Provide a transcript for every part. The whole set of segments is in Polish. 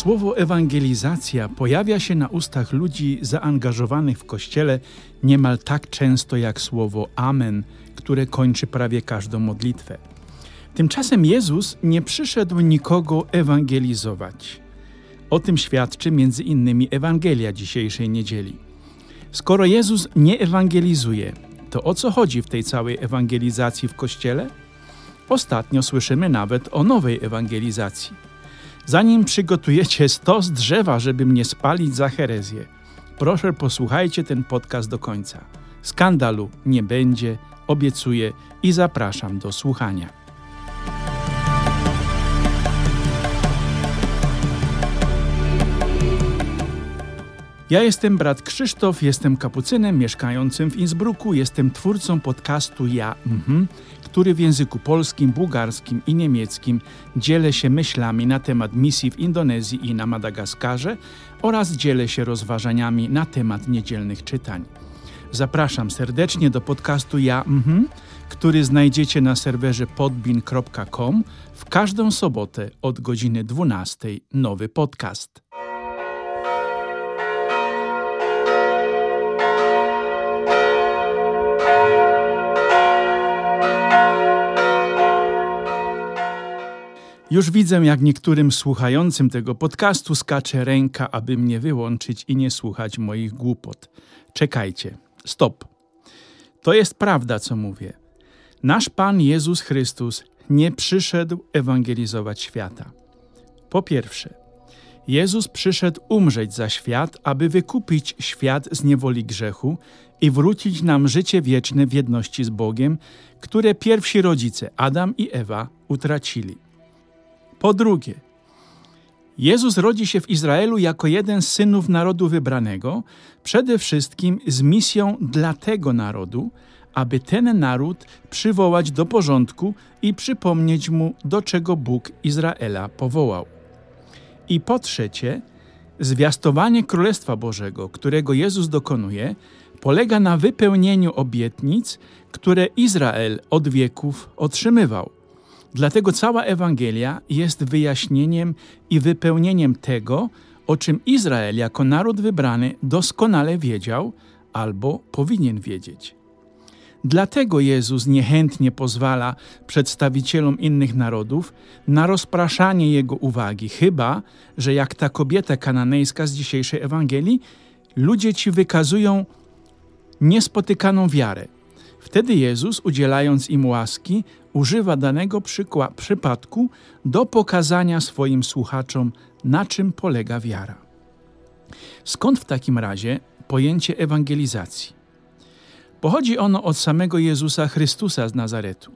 Słowo ewangelizacja pojawia się na ustach ludzi zaangażowanych w kościele niemal tak często jak słowo amen, które kończy prawie każdą modlitwę. Tymczasem Jezus nie przyszedł nikogo ewangelizować. O tym świadczy między innymi Ewangelia dzisiejszej niedzieli. Skoro Jezus nie ewangelizuje, to o co chodzi w tej całej ewangelizacji w kościele? Ostatnio słyszymy nawet o nowej ewangelizacji. Zanim przygotujecie stos drzewa, żeby mnie spalić za herezję, proszę posłuchajcie ten podcast do końca. Skandalu nie będzie, obiecuję i zapraszam do słuchania. Ja jestem brat Krzysztof, jestem kapucynem mieszkającym w Innsbrucku, jestem twórcą podcastu Ja, mhm, który w języku polskim, bułgarskim i niemieckim dzielę się myślami na temat misji w Indonezji i na Madagaskarze oraz dzielę się rozważaniami na temat niedzielnych czytań. Zapraszam serdecznie do podcastu Ja, mhm, który znajdziecie na serwerze podbin.com w każdą sobotę od godziny 12 nowy podcast. Już widzę, jak niektórym słuchającym tego podcastu skacze ręka, aby mnie wyłączyć i nie słuchać moich głupot. Czekajcie, stop. To jest prawda, co mówię. Nasz Pan Jezus Chrystus nie przyszedł ewangelizować świata. Po pierwsze, Jezus przyszedł umrzeć za świat, aby wykupić świat z niewoli grzechu i wrócić nam życie wieczne w jedności z Bogiem, które pierwsi rodzice Adam i Ewa utracili. Po drugie, Jezus rodzi się w Izraelu jako jeden z synów narodu wybranego, przede wszystkim z misją dla tego narodu, aby ten naród przywołać do porządku i przypomnieć mu, do czego Bóg Izraela powołał. I po trzecie, zwiastowanie Królestwa Bożego, którego Jezus dokonuje, polega na wypełnieniu obietnic, które Izrael od wieków otrzymywał. Dlatego cała Ewangelia jest wyjaśnieniem i wypełnieniem tego, o czym Izrael jako naród wybrany doskonale wiedział albo powinien wiedzieć. Dlatego Jezus niechętnie pozwala przedstawicielom innych narodów na rozpraszanie Jego uwagi, chyba że jak ta kobieta kananejska z dzisiejszej Ewangelii, ludzie ci wykazują niespotykaną wiarę. Wtedy Jezus, udzielając im łaski, używa danego przypadku do pokazania swoim słuchaczom, na czym polega wiara. Skąd w takim razie pojęcie ewangelizacji? Pochodzi ono od samego Jezusa Chrystusa z Nazaretu.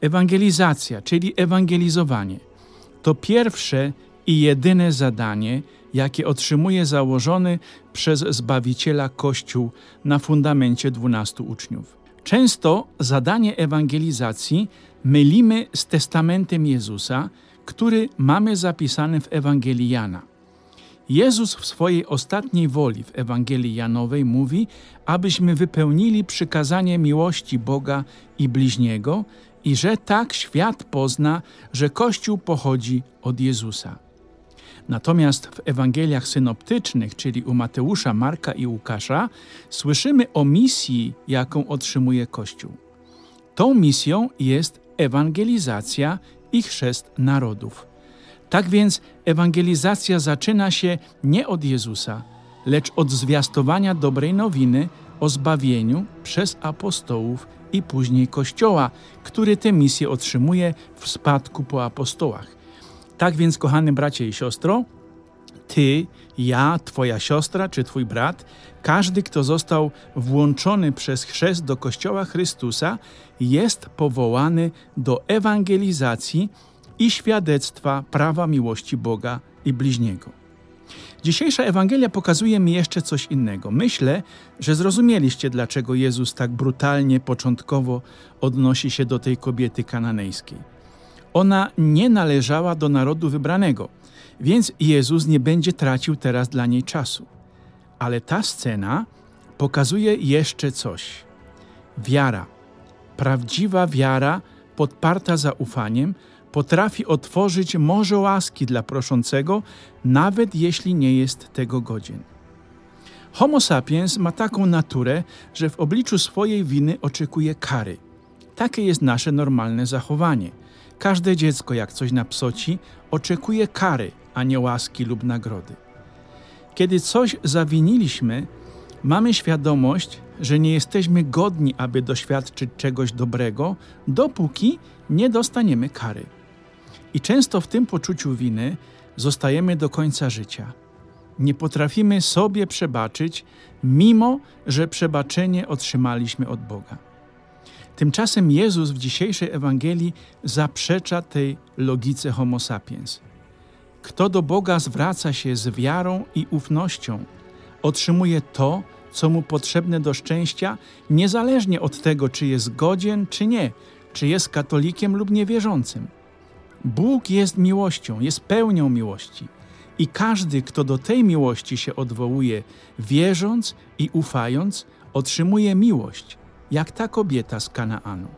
Ewangelizacja, czyli ewangelizowanie, to pierwsze i jedyne zadanie, jakie otrzymuje założony przez Zbawiciela Kościół na fundamencie dwunastu uczniów. Często zadanie ewangelizacji mylimy z testamentem Jezusa, który mamy zapisany w Ewangelii Jana. Jezus w swojej ostatniej woli w Ewangelii Janowej mówi, abyśmy wypełnili przykazanie miłości Boga i bliźniego i że tak świat pozna, że Kościół pochodzi od Jezusa. Natomiast w Ewangeliach synoptycznych, czyli u Mateusza, Marka i Łukasza, słyszymy o misji, jaką otrzymuje Kościół. Tą misją jest ewangelizacja i chrzest narodów. Tak więc ewangelizacja zaczyna się nie od Jezusa, lecz od zwiastowania dobrej nowiny o zbawieniu przez apostołów i później Kościoła, który tę misję otrzymuje w spadku po apostołach. Tak więc, kochany bracie i siostro, ty, ja, twoja siostra czy twój brat, każdy, kto został włączony przez chrzest do Kościoła Chrystusa, jest powołany do ewangelizacji i świadectwa prawa miłości Boga i bliźniego. Dzisiejsza Ewangelia pokazuje mi jeszcze coś innego. Myślę, że zrozumieliście, dlaczego Jezus tak brutalnie początkowo odnosi się do tej kobiety kananejskiej. Ona nie należała do narodu wybranego, więc Jezus nie będzie tracił teraz dla niej czasu. Ale ta scena pokazuje jeszcze coś. Wiara, prawdziwa wiara podparta zaufaniem, potrafi otworzyć morze łaski dla proszącego, nawet jeśli nie jest tego godzien. Homo sapiens ma taką naturę, że w obliczu swojej winy oczekuje kary. Takie jest nasze normalne zachowanie. Każde dziecko, jak coś napsoci, oczekuje kary, a nie łaski lub nagrody. Kiedy coś zawiniliśmy, mamy świadomość, że nie jesteśmy godni, aby doświadczyć czegoś dobrego, dopóki nie dostaniemy kary. I często w tym poczuciu winy zostajemy do końca życia. Nie potrafimy sobie przebaczyć, mimo że przebaczenie otrzymaliśmy od Boga. Tymczasem Jezus w dzisiejszej Ewangelii zaprzecza tej logice Homo sapiens. Kto do Boga zwraca się z wiarą i ufnością, otrzymuje to, co mu potrzebne do szczęścia, niezależnie od tego, czy jest godzien, czy nie, czy jest katolikiem lub niewierzącym. Bóg jest miłością, jest pełnią miłości. I każdy, kto do tej miłości się odwołuje, wierząc i ufając, otrzymuje miłość, jak ta kobieta z Kanaanu.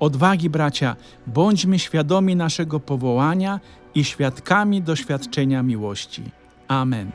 Odwagi, bracia, bądźmy świadomi naszego powołania i świadkami doświadczenia miłości. Amen.